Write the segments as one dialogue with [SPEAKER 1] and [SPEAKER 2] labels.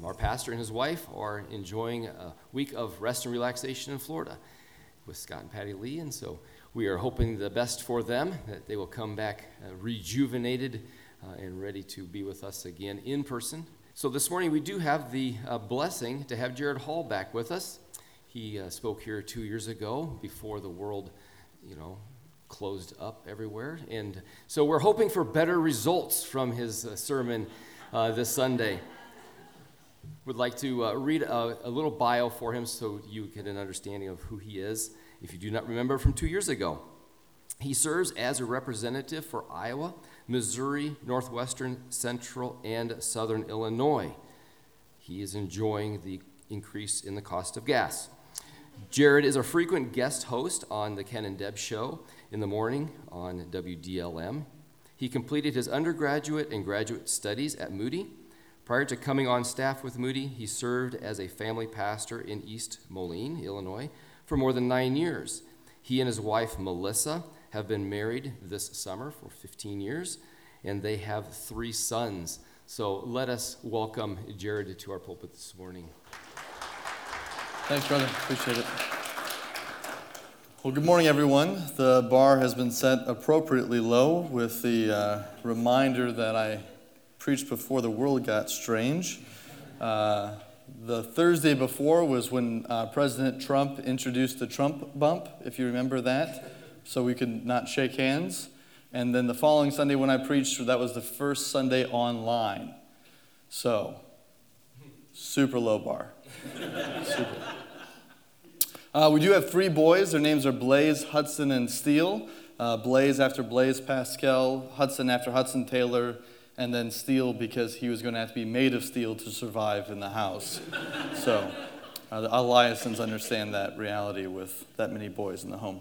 [SPEAKER 1] Um, our pastor and his wife are enjoying a week of rest and relaxation in Florida with Scott and Patty Lee, and so we are hoping the best for them, that they will come back uh, rejuvenated uh, and ready to be with us again in person. So this morning we do have the uh, blessing to have Gerad Hall back with us. He uh, spoke here two years ago before the world, you know, closed up everywhere. And so we're hoping for better results from his uh, sermon uh, this Sunday. Would like to uh, read a, a, little bio for him so you get an understanding of who he is, if you do not remember from two years ago. He serves as a representative for Iowa, Missouri, Northwestern, Central, and Southern Illinois. He is enjoying the increase in the cost of gas. Gerad is a frequent guest host on the Ken and Deb show in the morning on WDLM. He completed his undergraduate and graduate studies at Moody. Prior to coming on staff with Moody, he served as a family pastor in East Moline, Illinois, for more than nine years. He and his wife, Melissa, have been married this summer for 15 years, and they have three sons. So let us welcome Gerad to our pulpit this morning.
[SPEAKER 2] Thanks, brother. Appreciate it. Well, good morning, everyone. The bar has been set appropriately low with the uh, reminder that I preached before the world got strange. Uh, the Thursday before was when uh, President Trump introduced the Trump bump, if you remember that, so we could not shake hands. And then the following Sunday when I preached, that was the first Sunday online. So, super low bar. super. Uh, we do have three boys. Their names are Blaze, Hudson, and Steele. Uh, Blaze after Blaise Pascal, Hudson after Hudson Taylor, and then steel because he was going to have to be made of steel to survive in the house. so uh, the Eliasons understand that reality with that many boys in the home.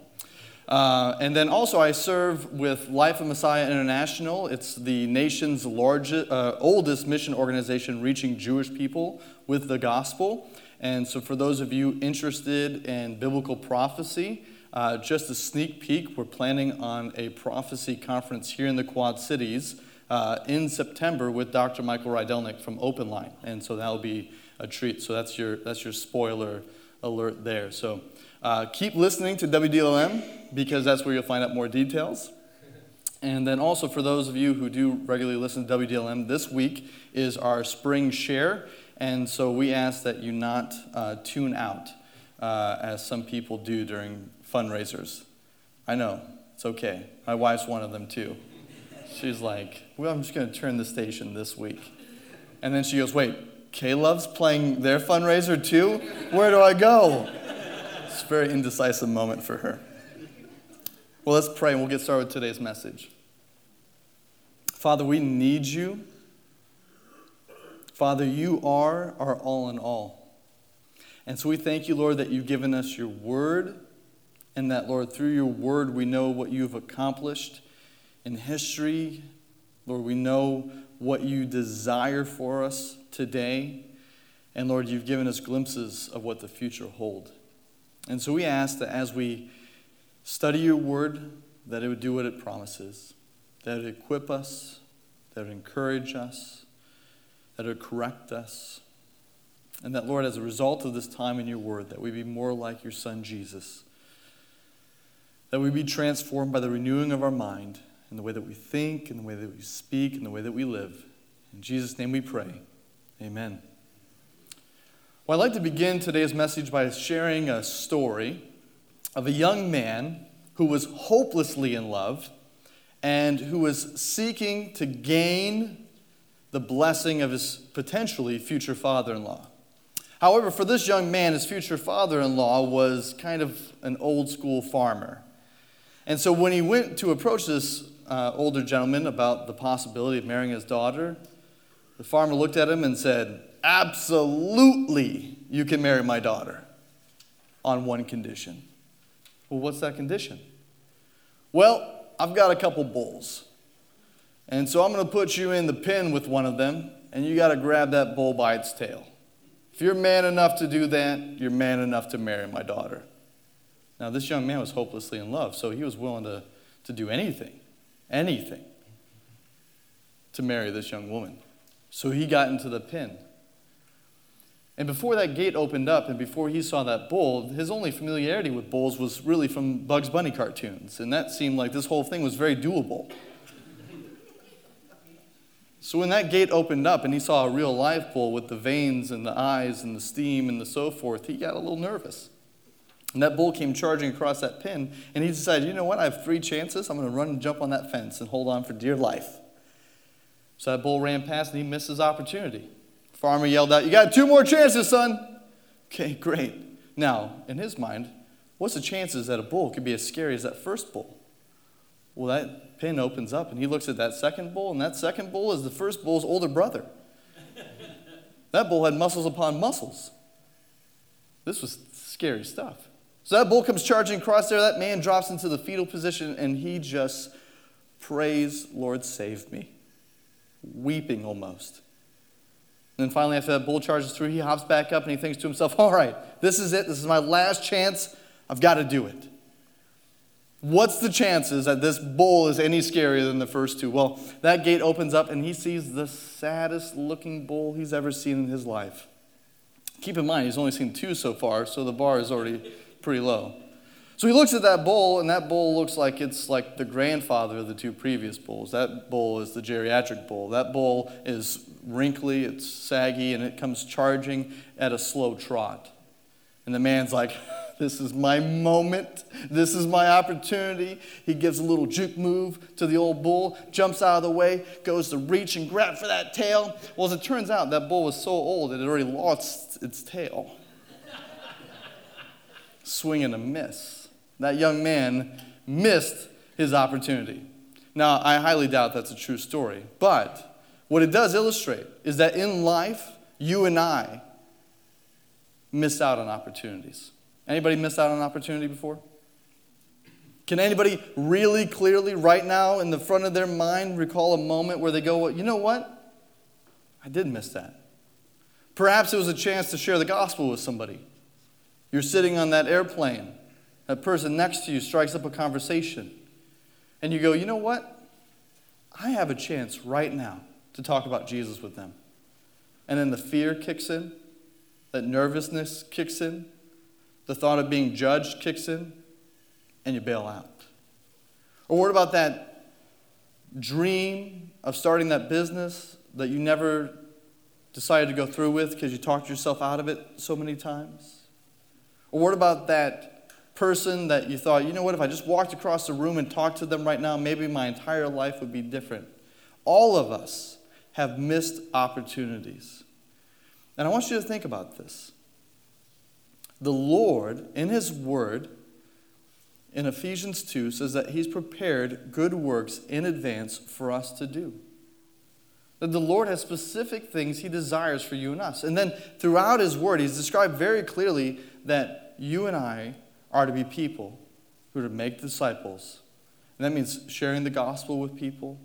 [SPEAKER 2] Uh, and then also, I serve with Life of Messiah International. It's the nation's largest, uh, oldest mission organization reaching Jewish people with the gospel. And so, for those of you interested in biblical prophecy, uh, just a sneak peek, we're planning on a prophecy conference here in the Quad Cities uh, in September with Dr. Michael Rydelnik from Open Line. And so that'll be a treat. So that's your, that's your spoiler alert there. So uh, keep listening to WDLM because that's where you'll find out more details. And then also for those of you who do regularly listen to WDLM, this week is our spring share. And so we ask that you not uh, tune out uh, as some people do during fundraisers. I know, it's okay. My wife's one of them too. She's like, well, I'm just going to turn the station this week. And then she goes, wait, K-Love's playing their fundraiser too? Where do I go? It's a very indecisive moment for her. Well, let's pray and we'll get started with today's message. Father, we need you. Father, you are our all in all. And so we thank you, Lord, that you've given us your word, and that, Lord, through your word, we know what you've accomplished in history. Lord, we know what you desire for us today. And Lord, you've given us glimpses of what the future holds. And so we ask that as we study your word, that it would do what it promises, that it would equip us, that it would encourage us, that it would correct us. And that, Lord, as a result of this time in your word, that we be more like your son Jesus. That we be transformed by the renewing of our mind in the way that we think, in the way that we speak, in the way that we live. In Jesus' name we pray. Amen. Well, I'd like to begin today's message by sharing a story of a young man who was hopelessly in love and who was seeking to gain the blessing of his potentially future father in law. However, for this young man, his future father in law was kind of an old school farmer. And so when he went to approach this uh, older gentleman about the possibility of marrying his daughter, the farmer looked at him and said, Absolutely, you can marry my daughter on one condition. Well, what's that condition? Well, I've got a couple bulls. And so I'm going to put you in the pen with one of them, and you got to grab that bull by its tail. If you're man enough to do that, you're man enough to marry my daughter. Now, this young man was hopelessly in love, so he was willing to, to do anything, anything, to marry this young woman. So he got into the pen. And before that gate opened up and before he saw that bull, his only familiarity with bulls was really from Bugs Bunny cartoons. And that seemed like this whole thing was very doable. So when that gate opened up and he saw a real live bull with the veins and the eyes and the steam and the so forth, he got a little nervous. And that bull came charging across that pin, and he decided, you know what, I have three chances. I'm going to run and jump on that fence and hold on for dear life. So that bull ran past and he missed his opportunity. Farmer yelled out, You got two more chances, son. Okay, great. Now, in his mind, what's the chances that a bull could be as scary as that first bull? Well, that pin opens up and he looks at that second bull, and that second bull is the first bull's older brother. that bull had muscles upon muscles. This was scary stuff. So that bull comes charging across there. That man drops into the fetal position and he just prays, Lord, save me, weeping almost. And then finally, after that bull charges through, he hops back up and he thinks to himself, All right, this is it. This is my last chance. I've got to do it. What's the chances that this bull is any scarier than the first two? Well, that gate opens up and he sees the saddest looking bull he's ever seen in his life. Keep in mind, he's only seen two so far, so the bar is already pretty low. So he looks at that bull, and that bull looks like it's like the grandfather of the two previous bulls. That bull is the geriatric bull. That bull is wrinkly, it's saggy, and it comes charging at a slow trot. And the man's like, This is my moment. This is my opportunity. He gives a little juke move to the old bull, jumps out of the way, goes to reach and grab for that tail. Well, as it turns out, that bull was so old that it already lost its tail. Swing and a miss. That young man missed his opportunity. Now, I highly doubt that's a true story, but what it does illustrate is that in life, you and I miss out on opportunities. Anybody miss out on an opportunity before? Can anybody really clearly, right now, in the front of their mind, recall a moment where they go, well, you know what? I did miss that. Perhaps it was a chance to share the gospel with somebody. You're sitting on that airplane, that person next to you strikes up a conversation, and you go, you know what? I have a chance right now to talk about Jesus with them. And then the fear kicks in, that nervousness kicks in, the thought of being judged kicks in, and you bail out. Or what about that dream of starting that business that you never decided to go through with because you talked yourself out of it so many times? Or what about that person that you thought, you know what, if I just walked across the room and talked to them right now, maybe my entire life would be different? All of us have missed opportunities. And I want you to think about this. The Lord, in His Word, in Ephesians 2, says that He's prepared good works in advance for us to do. That the Lord has specific things He desires for you and us. And then throughout His Word, He's described very clearly that you and I are to be people who are to make disciples. And that means sharing the gospel with people,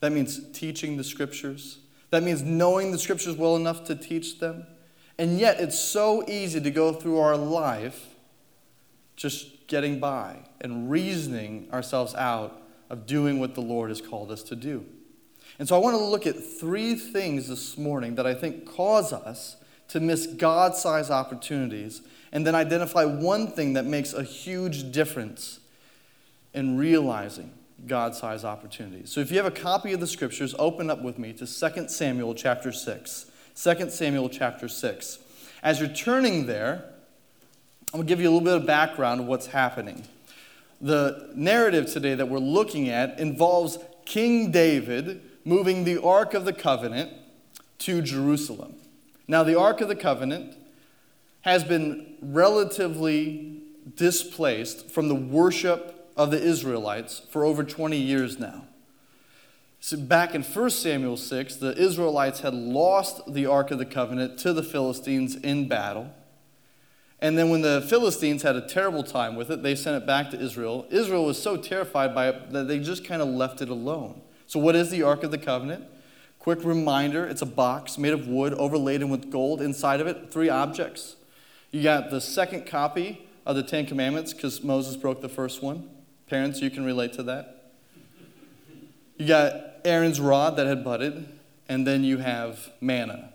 [SPEAKER 2] that means teaching the scriptures. That means knowing the scriptures well enough to teach them. And yet, it's so easy to go through our life just getting by and reasoning ourselves out of doing what the Lord has called us to do. And so, I want to look at three things this morning that I think cause us to miss God sized opportunities, and then identify one thing that makes a huge difference in realizing God sized opportunities. So if you have a copy of the scriptures, open up with me to 2 Samuel chapter 6. 2 Samuel chapter 6. As you're turning there, I'm going to give you a little bit of background of what's happening. The narrative today that we're looking at involves King David moving the Ark of the Covenant to Jerusalem. Now, the Ark of the Covenant has been relatively displaced from the worship of the Israelites for over 20 years now. So back in 1 Samuel 6, the Israelites had lost the Ark of the Covenant to the Philistines in battle. And then when the Philistines had a terrible time with it, they sent it back to Israel. Israel was so terrified by it that they just kind of left it alone. So, what is the Ark of the Covenant? Quick reminder it's a box made of wood overladen with gold. Inside of it, three objects. You got the second copy of the Ten Commandments because Moses broke the first one. Parents, you can relate to that. You got Aaron's rod that had budded, and then you have manna.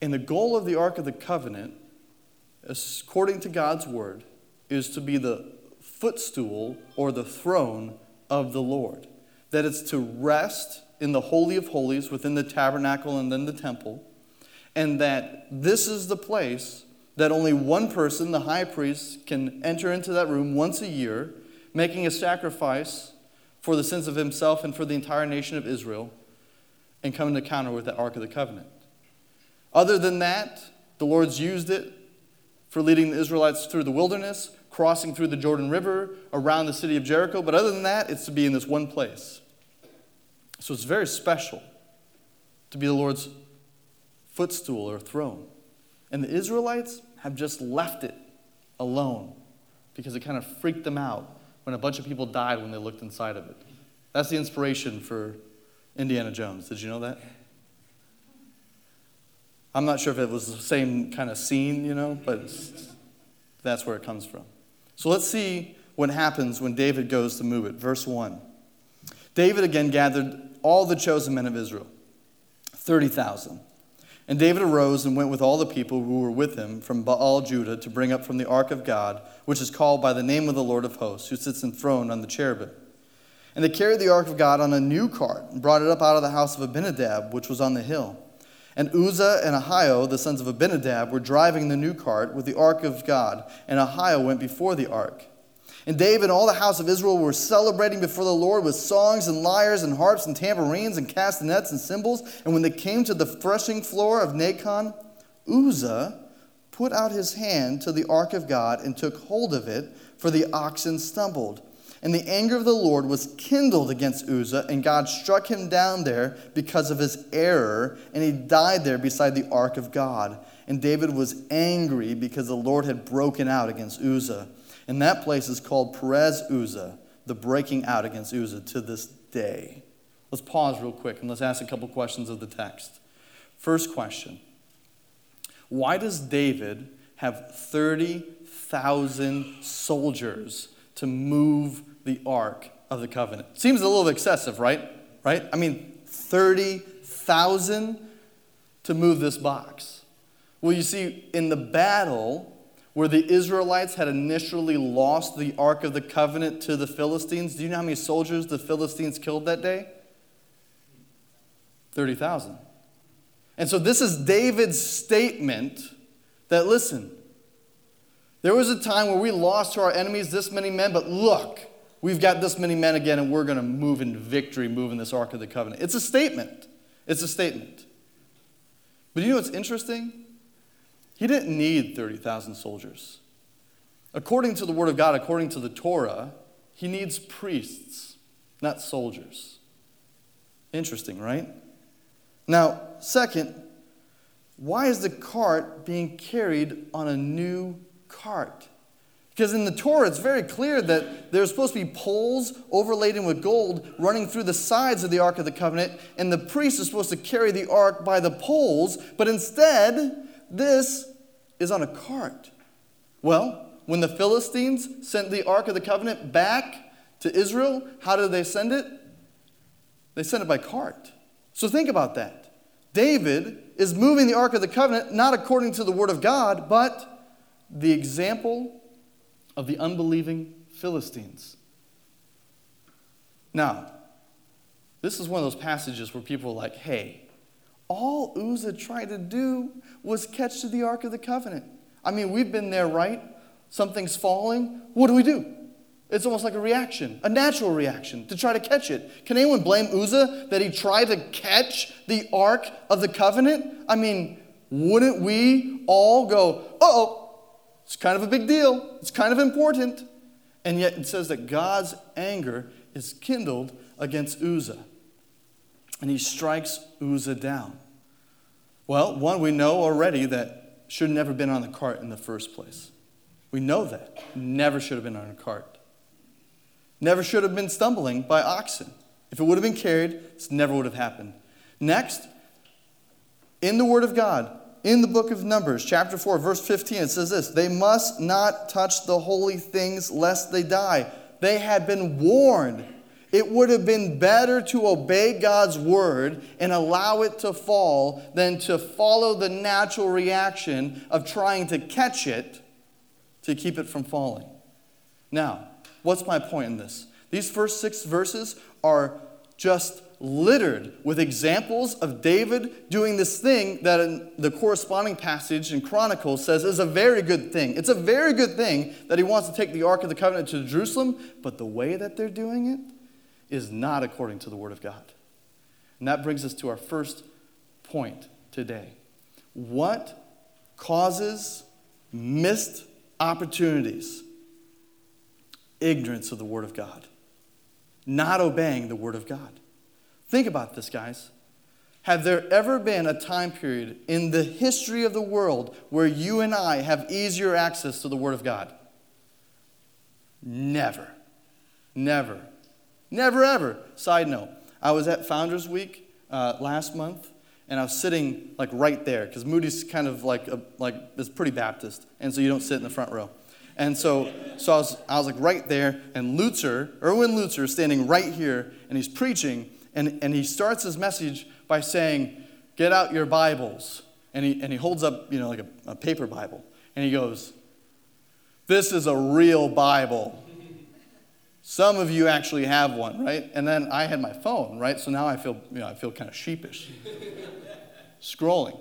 [SPEAKER 2] And the goal of the Ark of the Covenant, according to God's word, is to be the footstool or the throne of the Lord. That it's to rest in the Holy of Holies within the tabernacle and then the temple. And that this is the place that only one person, the high priest, can enter into that room once a year, making a sacrifice for the sins of himself and for the entire nation of Israel, and come into encounter with the Ark of the Covenant. Other than that, the Lord's used it for leading the Israelites through the wilderness, crossing through the Jordan River, around the city of Jericho. But other than that, it's to be in this one place. So it's very special to be the Lord's footstool or throne. And the Israelites have just left it alone because it kind of freaked them out when a bunch of people died when they looked inside of it. That's the inspiration for Indiana Jones. Did you know that? I'm not sure if it was the same kind of scene, you know, but that's where it comes from. So let's see what happens when David goes to move it. Verse 1. David again gathered all the chosen men of Israel, 30,000. And David arose and went with all the people who were with him from Baal Judah to bring up from the ark of God, which is called by the name of the Lord of hosts, who sits enthroned on the cherubim. And they carried the ark of God on a new cart and brought it up out of the house of Abinadab, which was on the hill. And Uzzah and Ahio, the sons of Abinadab, were driving the new cart with the ark of God, and Ahio went before the ark. And David and all the house of Israel were celebrating before the Lord with songs and lyres and harps and tambourines and castanets and cymbals. And when they came to the threshing floor of Nacon, Uzzah put out his hand to the ark of God and took hold of it, for the oxen stumbled. And the anger of the Lord was kindled against Uzzah, and God struck him down there because of his error, and he died there beside the ark of God. And David was angry because the Lord had broken out against Uzzah. And that place is called Perez Uzzah, the breaking out against Uzzah to this day. Let's pause real quick and let's ask a couple questions of the text. First question Why does David have 30,000 soldiers to move the Ark of the Covenant. Seems a little excessive, right? Right? I mean, 30,000 to move this box. Well, you see, in the battle where the Israelites had initially lost the Ark of the Covenant to the Philistines, do you know how many soldiers the Philistines killed that day? 30,000. And so this is David's statement that, listen, there was a time where we lost to our enemies this many men, but look, we've got this many men again, and we're going to move in victory, moving this Ark of the Covenant. It's a statement. It's a statement. But you know what's interesting? He didn't need 30,000 soldiers. According to the Word of God, according to the Torah, he needs priests, not soldiers. Interesting, right? Now, second, why is the cart being carried on a new cart? Because in the Torah, it's very clear that there's supposed to be poles overladen with gold running through the sides of the Ark of the Covenant, and the priest is supposed to carry the ark by the poles, but instead, this is on a cart. Well, when the Philistines sent the Ark of the Covenant back to Israel, how did they send it? They sent it by cart. So think about that. David is moving the Ark of the Covenant not according to the Word of God, but the example of the unbelieving Philistines. Now, this is one of those passages where people are like, hey, all Uzzah tried to do was catch to the Ark of the Covenant. I mean, we've been there, right? Something's falling. What do we do? It's almost like a reaction, a natural reaction to try to catch it. Can anyone blame Uzzah that he tried to catch the Ark of the Covenant? I mean, wouldn't we all go, oh, it's kind of a big deal. It's kind of important. And yet it says that God's anger is kindled against Uzzah. And he strikes Uzzah down. Well, one, we know already that should have never been on the cart in the first place. We know that. Never should have been on a cart. Never should have been stumbling by oxen. If it would have been carried, this never would have happened. Next, in the Word of God, in the book of Numbers, chapter 4, verse 15, it says this They must not touch the holy things lest they die. They had been warned It would have been better to obey God's word and allow it to fall than to follow the natural reaction of trying to catch it to keep it from falling. Now, what's my point in this? These first six verses are just littered with examples of David doing this thing that in the corresponding passage in Chronicles says is a very good thing. It's a very good thing that he wants to take the Ark of the Covenant to Jerusalem, but the way that they're doing it is not according to the Word of God. And that brings us to our first point today. What causes missed opportunities? Ignorance of the Word of God, not obeying the Word of God. Think about this, guys. Have there ever been a time period in the history of the world where you and I have easier access to the Word of God? Never. Never. Never ever. Side note, I was at Founders Week uh, last month, and I was sitting like right there because Moody's kind of like a, like it's pretty Baptist, and so you don't sit in the front row. And so, so I was, I was like right there, and Lutzer, Erwin Lutzer, is standing right here, and he's preaching, and, and he starts his message by saying, "Get out your Bibles," and he and he holds up, you know, like a, a paper Bible, and he goes, "This is a real Bible." Some of you actually have one, right? And then I had my phone, right? So now I feel, you know, I feel kind of sheepish. Scrolling.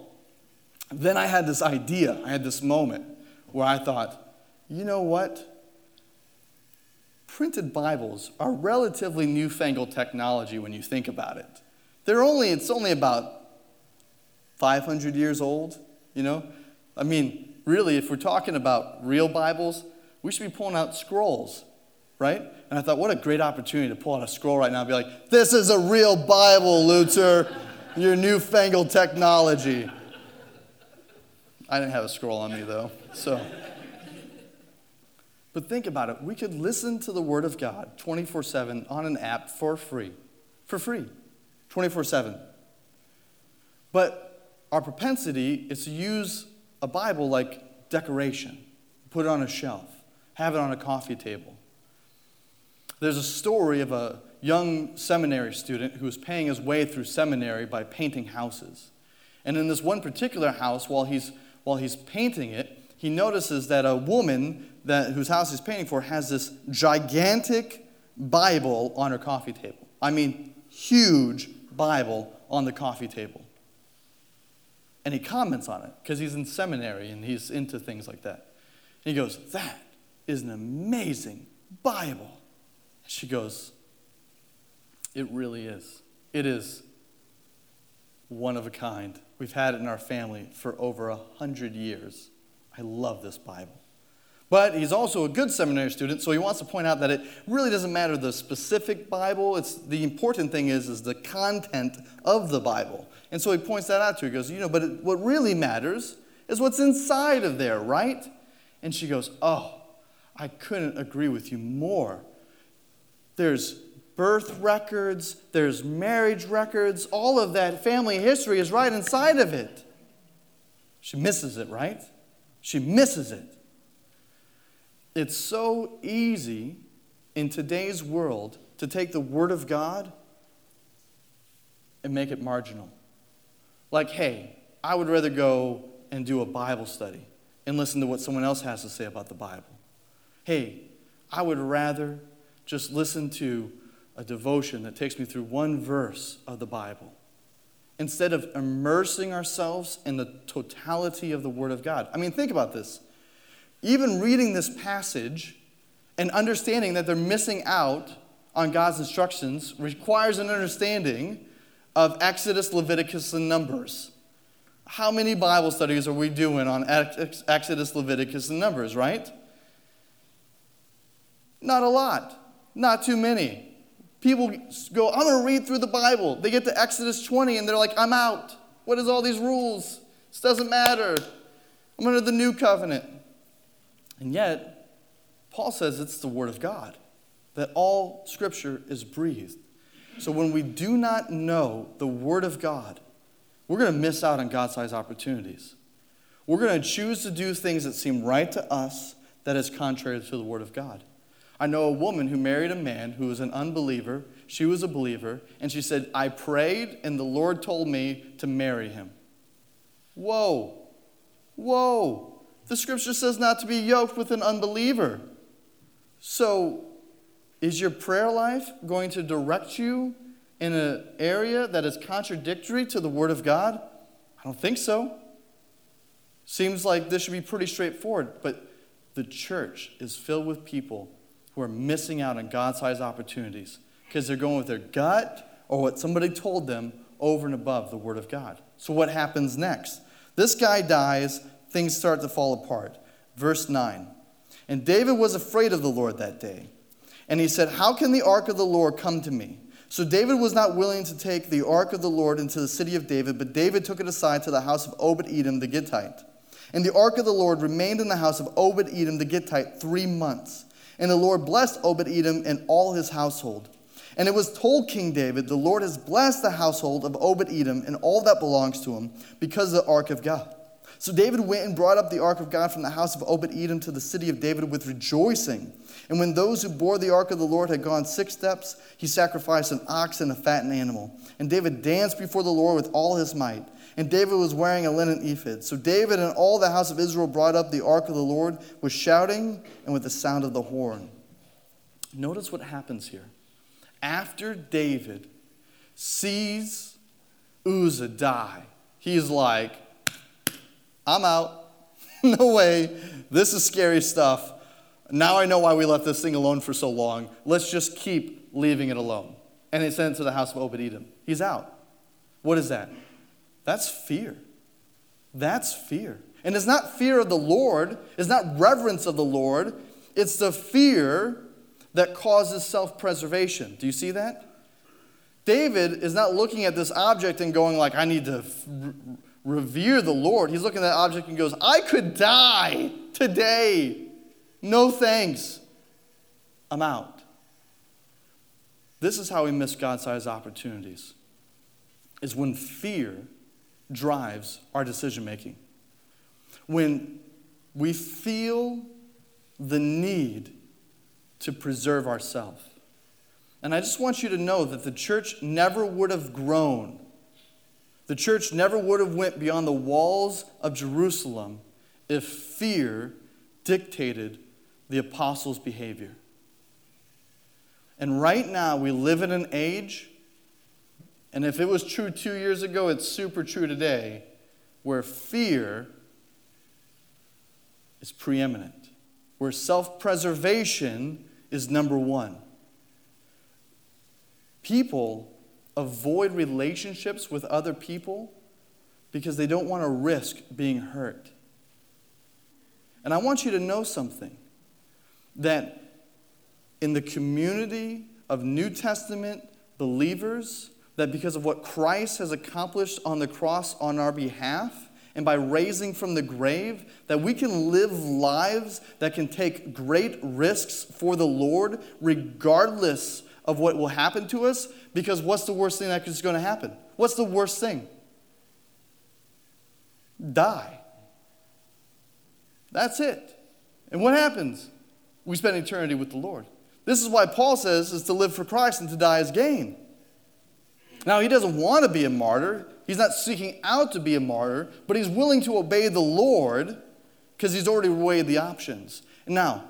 [SPEAKER 2] Then I had this idea, I had this moment where I thought, you know what? Printed Bibles are relatively newfangled technology when you think about it. They're only, it's only about 500 years old, you know? I mean, really, if we're talking about real Bibles, we should be pulling out scrolls right? And I thought, what a great opportunity to pull out a scroll right now and be like, this is a real Bible, Lutzer, your newfangled technology. I didn't have a scroll on me though, so. But think about it. We could listen to the Word of God 24 7 on an app for free. For free. 24 7. But our propensity is to use a Bible like decoration, put it on a shelf, have it on a coffee table. There's a story of a young seminary student who was paying his way through seminary by painting houses. And in this one particular house, while he's, while he's painting it, he notices that a woman that, whose house he's painting for has this gigantic Bible on her coffee table. I mean, huge Bible on the coffee table. And he comments on it because he's in seminary and he's into things like that. And he goes, That is an amazing Bible. She goes, It really is. It is one of a kind. We've had it in our family for over a hundred years. I love this Bible. But he's also a good seminary student, so he wants to point out that it really doesn't matter the specific Bible. It's the important thing is, is the content of the Bible. And so he points that out to her. He goes, you know, but it, what really matters is what's inside of there, right? And she goes, oh, I couldn't agree with you more. There's birth records, there's marriage records, all of that family history is right inside of it. She misses it, right? She misses it. It's so easy in today's world to take the Word of God and make it marginal. Like, hey, I would rather go and do a Bible study and listen to what someone else has to say about the Bible. Hey, I would rather just listen to a devotion that takes me through one verse of the Bible instead of immersing ourselves in the totality of the Word of God. I mean, think about this. Even reading this passage and understanding that they're missing out on God's instructions requires an understanding of Exodus, Leviticus, and Numbers. How many Bible studies are we doing on Exodus, Leviticus, and Numbers, right? Not a lot. Not too many. People go, I'm going to read through the Bible. They get to Exodus 20 and they're like, I'm out. What is all these rules? This doesn't matter. I'm under the new covenant. And yet, Paul says it's the Word of God, that all Scripture is breathed. So when we do not know the Word of God, we're going to miss out on God sized opportunities. We're going to choose to do things that seem right to us that is contrary to the Word of God. I know a woman who married a man who was an unbeliever. She was a believer, and she said, I prayed, and the Lord told me to marry him. Whoa, whoa. The scripture says not to be yoked with an unbeliever. So, is your prayer life going to direct you in an area that is contradictory to the Word of God? I don't think so. Seems like this should be pretty straightforward, but the church is filled with people who are missing out on God sized opportunities because they're going with their gut or what somebody told them over and above the Word of God. So, what happens next? This guy dies, things start to fall apart. Verse 9 And David was afraid of the Lord that day. And he said, How can the ark of the Lord come to me? So David was not willing to take the ark of the Lord into the city of David, but David took it aside to the house of Obed Edom the Gittite. And the ark of the Lord remained in the house of Obed Edom the Gittite three months. And the Lord blessed Obed Edom and all his household. And it was told King David, The Lord has blessed the household of Obed Edom and all that belongs to him because of the ark of God. So David went and brought up the ark of God from the house of Obed Edom to the city of David with rejoicing. And when those who bore the ark of the Lord had gone six steps, he sacrificed an ox and a fattened animal. And David danced before the Lord with all his might. And David was wearing a linen ephod. So David and all the house of Israel brought up the ark of the Lord with shouting and with the sound of the horn. Notice what happens here. After David sees Uzzah die, he's like, I'm out. no way. This is scary stuff. Now I know why we left this thing alone for so long. Let's just keep leaving it alone. And he sent it to the house of Obed Edom. He's out. What is that? That's fear. That's fear. And it's not fear of the Lord, it's not reverence of the Lord, it's the fear that causes self preservation. Do you see that? David is not looking at this object and going like I need to revere the Lord. He's looking at that object and goes, "I could die today. No thanks. I'm out." This is how we miss God-sized opportunities. Is when fear drives our decision making. When we feel the need to preserve ourselves. And I just want you to know that the church never would have grown. The church never would have went beyond the walls of Jerusalem if fear dictated the apostles' behavior. And right now we live in an age and if it was true two years ago, it's super true today, where fear is preeminent, where self preservation is number one. People avoid relationships with other people because they don't want to risk being hurt. And I want you to know something that in the community of New Testament believers, that because of what Christ has accomplished on the cross on our behalf, and by raising from the grave, that we can live lives that can take great risks for the Lord, regardless of what will happen to us. Because what's the worst thing that is going to happen? What's the worst thing? Die. That's it. And what happens? We spend eternity with the Lord. This is why Paul says is to live for Christ and to die as gain. Now, he doesn't want to be a martyr. He's not seeking out to be a martyr, but he's willing to obey the Lord because he's already weighed the options. And now,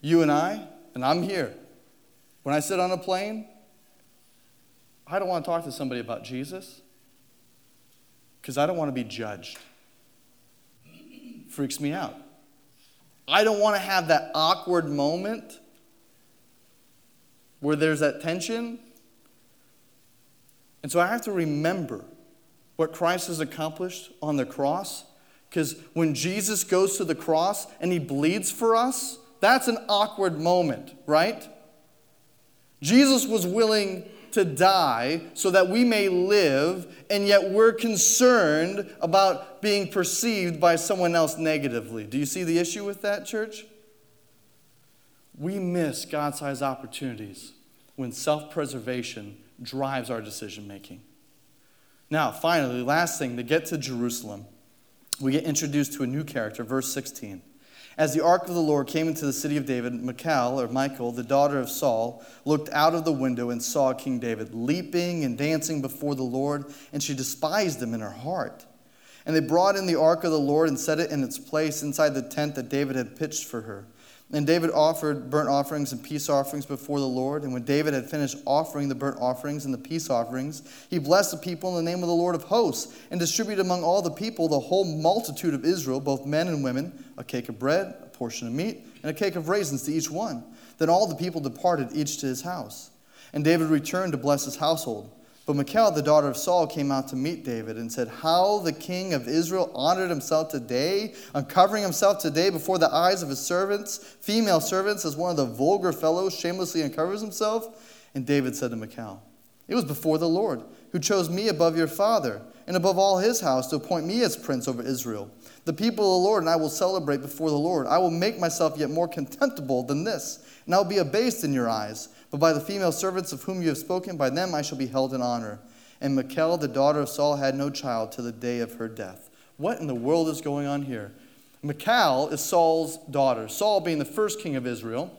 [SPEAKER 2] you and I, and I'm here. When I sit on a plane, I don't want to talk to somebody about Jesus because I don't want to be judged. Freaks me out. I don't want to have that awkward moment where there's that tension and so I have to remember what Christ has accomplished on the cross. Because when Jesus goes to the cross and he bleeds for us, that's an awkward moment, right? Jesus was willing to die so that we may live, and yet we're concerned about being perceived by someone else negatively. Do you see the issue with that, church? We miss God sized opportunities when self preservation drives our decision making. Now, finally, last thing, to get to Jerusalem, we get introduced to a new character, verse 16. As the ark of the Lord came into the city of David, Michal, or Michael, the daughter of Saul, looked out of the window and saw King David leaping and dancing before the Lord, and she despised him in her heart. And they brought in the ark of the Lord and set it in its place inside the tent that David had pitched for her. And David offered burnt offerings and peace offerings before the Lord. And when David had finished offering the burnt offerings and the peace offerings, he blessed the people in the name of the Lord of hosts and distributed among all the people, the whole multitude of Israel, both men and women, a cake of bread, a portion of meat, and a cake of raisins to each one. Then all the people departed, each to his house. And David returned to bless his household. But Michal, the daughter of Saul, came out to meet David and said, How the king of Israel honored himself today, uncovering himself today before the eyes of his servants, female servants, as one of the vulgar fellows shamelessly uncovers himself. And David said to Michal, It was before the Lord, who chose me above your father, and above all his house, to appoint me as prince over Israel. The people of the Lord and I will celebrate before the Lord. I will make myself yet more contemptible than this, and I will be abased in your eyes. But by the female servants of whom you have spoken, by them I shall be held in honor. And Michal, the daughter of Saul, had no child till the day of her death. What in the world is going on here? Michal is Saul's daughter, Saul being the first king of Israel,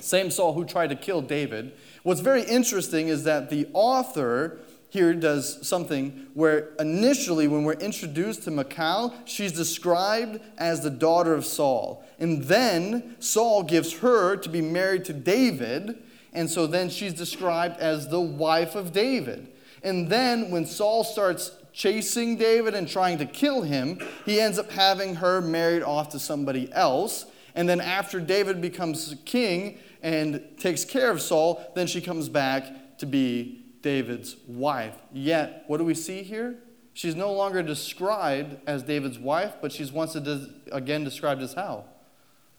[SPEAKER 2] same Saul who tried to kill David. What's very interesting is that the author here does something where initially, when we're introduced to Michal, she's described as the daughter of Saul. And then Saul gives her to be married to David. And so then she's described as the wife of David. And then when Saul starts chasing David and trying to kill him, he ends up having her married off to somebody else. And then after David becomes king and takes care of Saul, then she comes back to be David's wife. Yet, what do we see here? She's no longer described as David's wife, but she's once again described as how?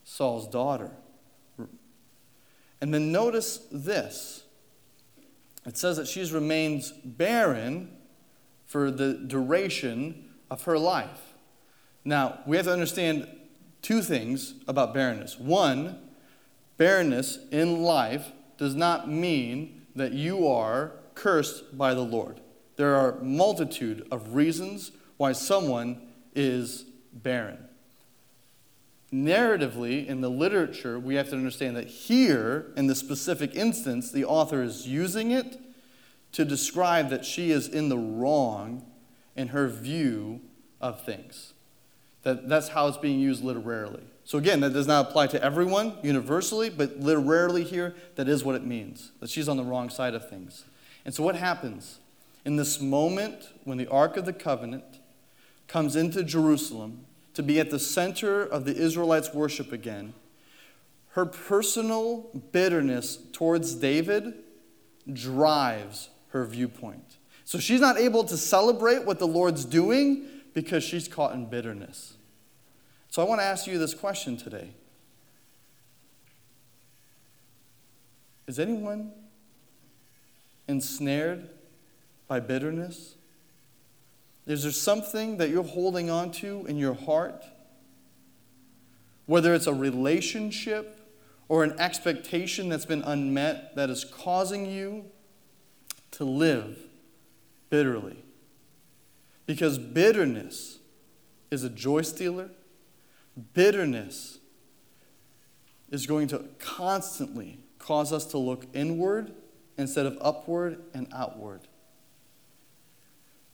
[SPEAKER 2] Saul's daughter. And then notice this it says that she's remains barren for the duration of her life. Now, we have to understand two things about barrenness. One, barrenness in life does not mean that you are cursed by the Lord. There are multitude of reasons why someone is barren narratively in the literature, we have to understand that here, in the specific instance, the author is using it to describe that she is in the wrong in her view of things. That, that's how it's being used literarily. So, again, that does not apply to everyone universally, but literarily here, that is what it means that she's on the wrong side of things. And so, what happens? In this moment when the Ark of the Covenant comes into Jerusalem, to be at the center of the Israelites' worship again, her personal bitterness towards David drives her viewpoint. So she's not able to celebrate what the Lord's doing because she's caught in bitterness. So I want to ask you this question today Is anyone ensnared by bitterness? Is there something that you're holding on to in your heart? Whether it's a relationship or an expectation that's been unmet that is causing you to live bitterly. Because bitterness is a joy stealer. Bitterness is going to constantly cause us to look inward instead of upward and outward.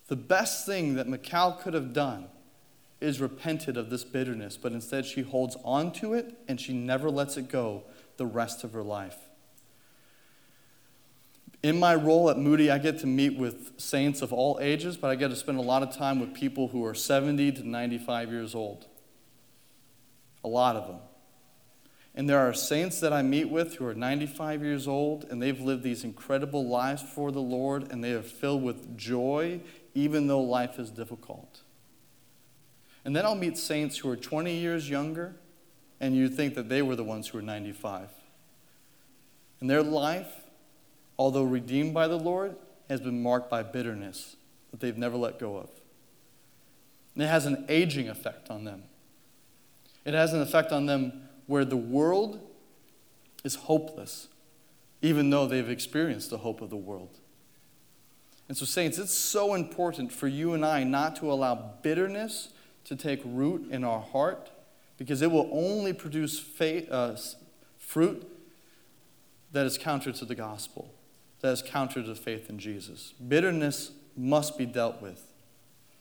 [SPEAKER 2] The best thing that Michal could have done is repented of this bitterness, but instead she holds on to it and she never lets it go the rest of her life. In my role at Moody, I get to meet with saints of all ages, but I get to spend a lot of time with people who are 70 to 95 years old. A lot of them. And there are saints that I meet with who are 95 years old, and they've lived these incredible lives for the Lord, and they are filled with joy even though life is difficult. And then I'll meet saints who are 20 years younger, and you think that they were the ones who were 95. And their life, although redeemed by the Lord, has been marked by bitterness that they've never let go of. And it has an aging effect on them. It has an effect on them where the world is hopeless, even though they've experienced the hope of the world. And so, saints, it's so important for you and I not to allow bitterness to take root in our heart because it will only produce faith, uh, fruit that is counter to the gospel, that is counter to faith in Jesus. Bitterness must be dealt with.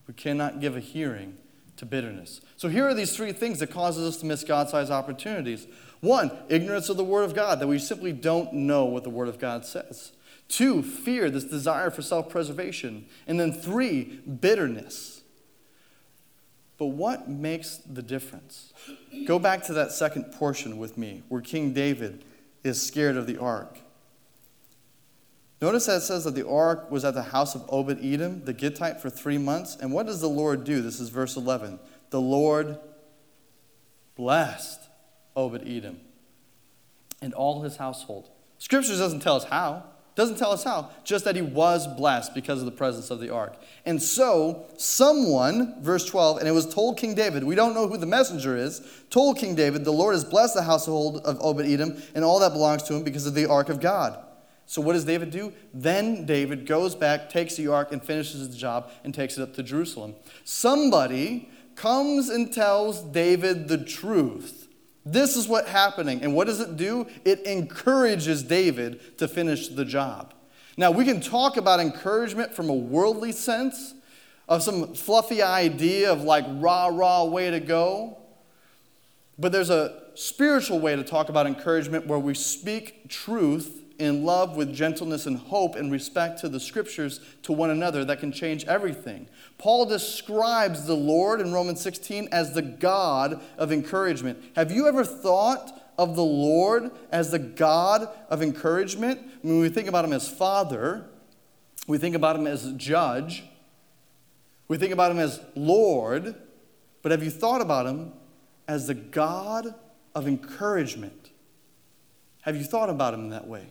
[SPEAKER 2] We cannot give a hearing to bitterness. So here are these three things that causes us to miss God-sized opportunities. One, ignorance of the Word of God, that we simply don't know what the Word of God says. Two, fear, this desire for self preservation. And then three, bitterness. But what makes the difference? Go back to that second portion with me where King David is scared of the ark. Notice that it says that the ark was at the house of Obed Edom, the Gittite, for three months. And what does the Lord do? This is verse 11. The Lord blessed Obed Edom and all his household. Scripture doesn't tell us how. Doesn't tell us how, just that he was blessed because of the presence of the ark. And so, someone, verse 12, and it was told King David, we don't know who the messenger is, told King David, the Lord has blessed the household of Obed Edom and all that belongs to him because of the ark of God. So, what does David do? Then David goes back, takes the ark, and finishes the job and takes it up to Jerusalem. Somebody comes and tells David the truth. This is what's happening. And what does it do? It encourages David to finish the job. Now, we can talk about encouragement from a worldly sense, of some fluffy idea of like rah rah way to go. But there's a spiritual way to talk about encouragement where we speak truth in love with gentleness and hope and respect to the scriptures to one another that can change everything. Paul describes the Lord in Romans 16 as the God of encouragement. Have you ever thought of the Lord as the God of encouragement? When we think about him as Father, we think about him as Judge, we think about him as Lord, but have you thought about him as the God of encouragement? Have you thought about him that way?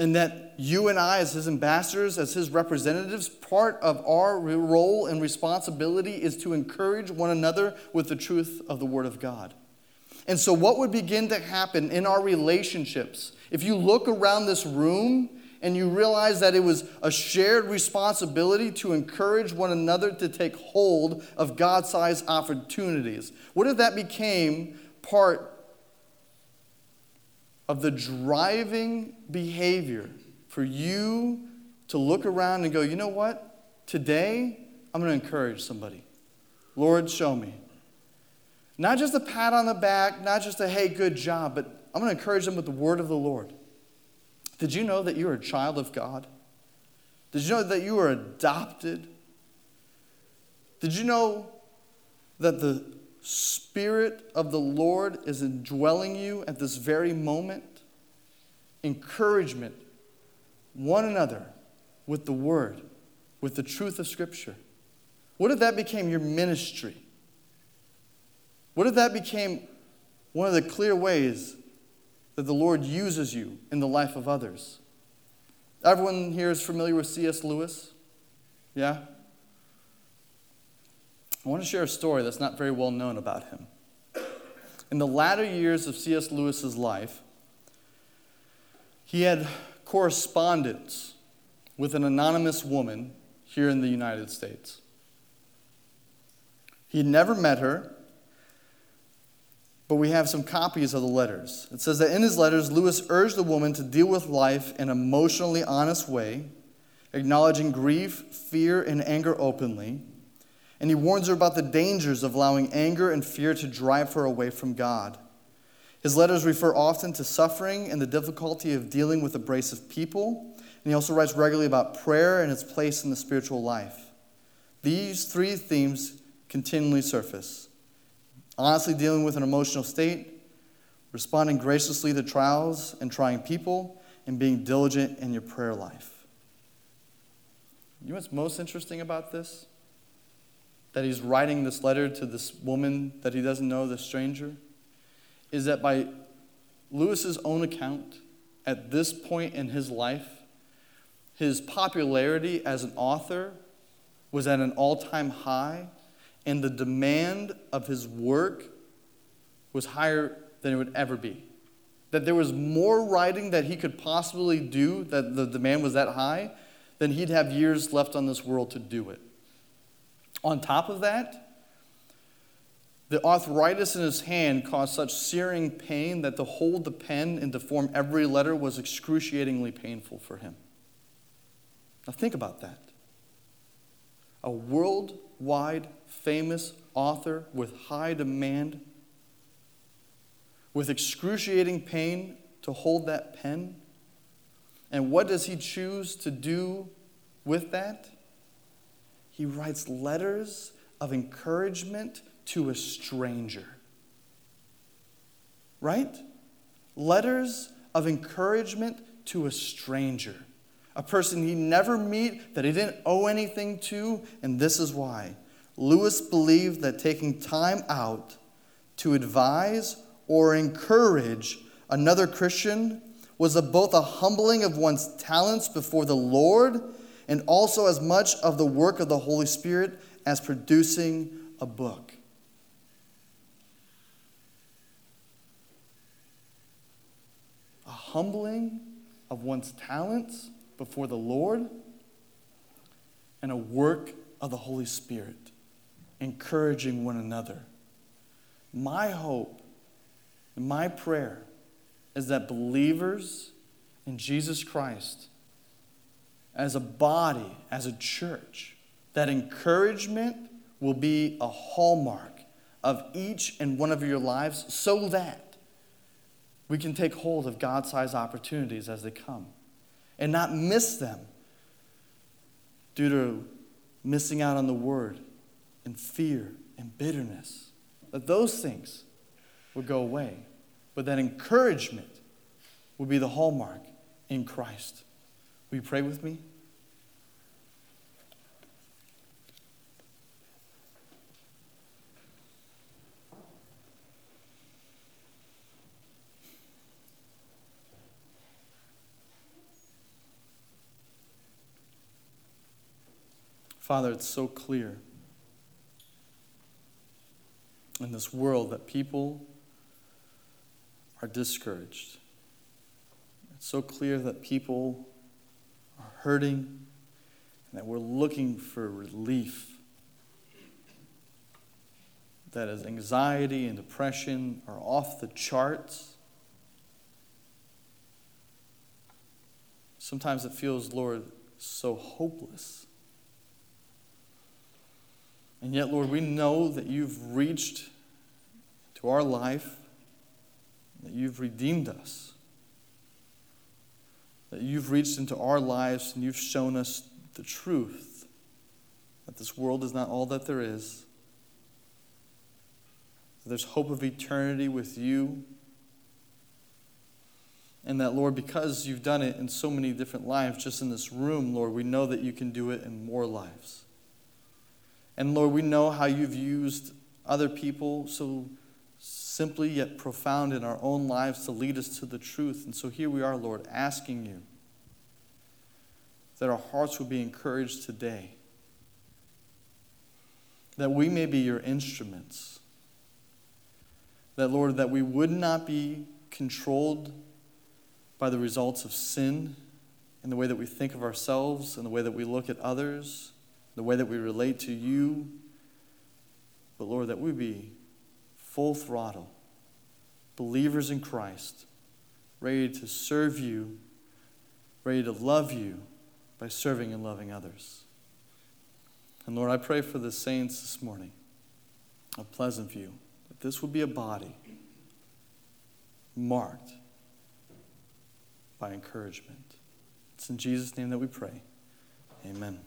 [SPEAKER 2] And that you and I, as his ambassadors, as his representatives, part of our role and responsibility is to encourage one another with the truth of the Word of God. And so, what would begin to happen in our relationships if you look around this room and you realize that it was a shared responsibility to encourage one another to take hold of God sized opportunities? What if that became part of the driving behavior for you to look around and go, you know what? Today, I'm going to encourage somebody. Lord, show me. Not just a pat on the back, not just a hey, good job, but I'm going to encourage them with the word of the Lord. Did you know that you're a child of God? Did you know that you are adopted? Did you know that the Spirit of the Lord is indwelling you at this very moment. Encouragement, one another with the Word, with the truth of Scripture. What if that became your ministry? What if that became one of the clear ways that the Lord uses you in the life of others? Everyone here is familiar with C.S. Lewis? Yeah? I want to share a story that's not very well known about him. In the latter years of C.S. Lewis's life, he had correspondence with an anonymous woman here in the United States. He had never met her, but we have some copies of the letters. It says that in his letters, Lewis urged the woman to deal with life in an emotionally honest way, acknowledging grief, fear, and anger openly and he warns her about the dangers of allowing anger and fear to drive her away from God. His letters refer often to suffering and the difficulty of dealing with abrasive people, and he also writes regularly about prayer and its place in the spiritual life. These three themes continually surface honestly dealing with an emotional state, responding graciously to trials and trying people, and being diligent in your prayer life. You know what's most interesting about this? That he's writing this letter to this woman that he doesn't know, this stranger, is that by Lewis's own account, at this point in his life, his popularity as an author was at an all time high, and the demand of his work was higher than it would ever be. That there was more writing that he could possibly do, that the demand was that high, than he'd have years left on this world to do it. On top of that, The arthritis in his hand caused such searing pain that to hold the pen and to form every letter was excruciatingly painful for him. Now, think about that. A worldwide famous author with high demand, with excruciating pain to hold that pen. And what does he choose to do with that? He writes letters of encouragement to a stranger. Right? Letters of encouragement to a stranger. A person he never meet, that he didn't owe anything to, and this is why. Lewis believed that taking time out to advise or encourage another Christian was a, both a humbling of one's talents before the Lord and also as much of the work of the Holy Spirit as producing a book. A humbling of one's talents before the Lord and a work of the Holy Spirit, encouraging one another. My hope and my prayer is that believers in Jesus Christ, as a body, as a church, that encouragement will be a hallmark of each and one of your lives so that we can take hold of God sized opportunities as they come and not miss them due to missing out on the word and fear and bitterness. That those things would go away, but that encouragement would be the hallmark in Christ. Will you pray with me? Father, it's so clear in this world that people are discouraged. It's so clear that people are hurting and that we're looking for relief. That as anxiety and depression are off the charts, sometimes it feels, Lord, so hopeless. And yet, Lord, we know that you've reached to our life, that you've redeemed us, that you've reached into our lives and you've shown us the truth that this world is not all that there is, that there's hope of eternity with you. And that, Lord, because you've done it in so many different lives, just in this room, Lord, we know that you can do it in more lives. And Lord, we know how you've used other people so simply yet profound in our own lives to lead us to the truth. And so here we are, Lord, asking you that our hearts would be encouraged today, that we may be your instruments, that, Lord, that we would not be controlled by the results of sin in the way that we think of ourselves and the way that we look at others the way that we relate to you. But Lord, that we be full throttle, believers in Christ, ready to serve you, ready to love you by serving and loving others. And Lord, I pray for the saints this morning a Pleasant View that this would be a body marked by encouragement. It's in Jesus' name that we pray. Amen.